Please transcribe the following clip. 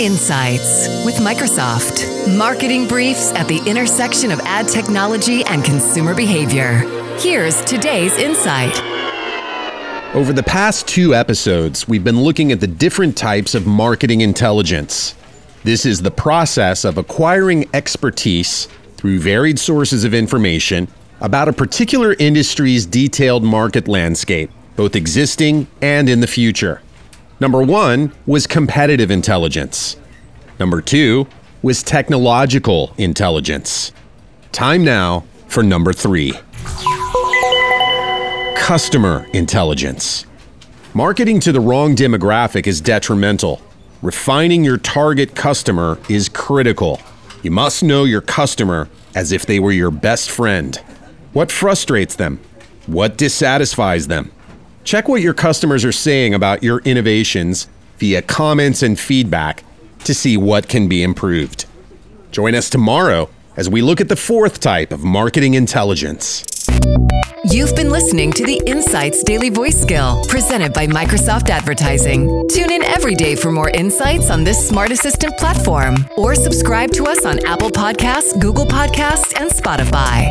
Insights with Microsoft. Marketing briefs at the intersection of ad technology and consumer behavior. Here's today's insight. Over the past two episodes, we've been looking at the different types of marketing intelligence. This is the process of acquiring expertise through varied sources of information about a particular industry's detailed market landscape, both existing and in the future. Number one was competitive intelligence. Number two was technological intelligence. Time now for number three customer intelligence. Marketing to the wrong demographic is detrimental. Refining your target customer is critical. You must know your customer as if they were your best friend. What frustrates them? What dissatisfies them? Check what your customers are saying about your innovations via comments and feedback to see what can be improved. Join us tomorrow as we look at the fourth type of marketing intelligence. You've been listening to the Insights Daily Voice Skill presented by Microsoft Advertising. Tune in every day for more insights on this smart assistant platform or subscribe to us on Apple Podcasts, Google Podcasts, and Spotify.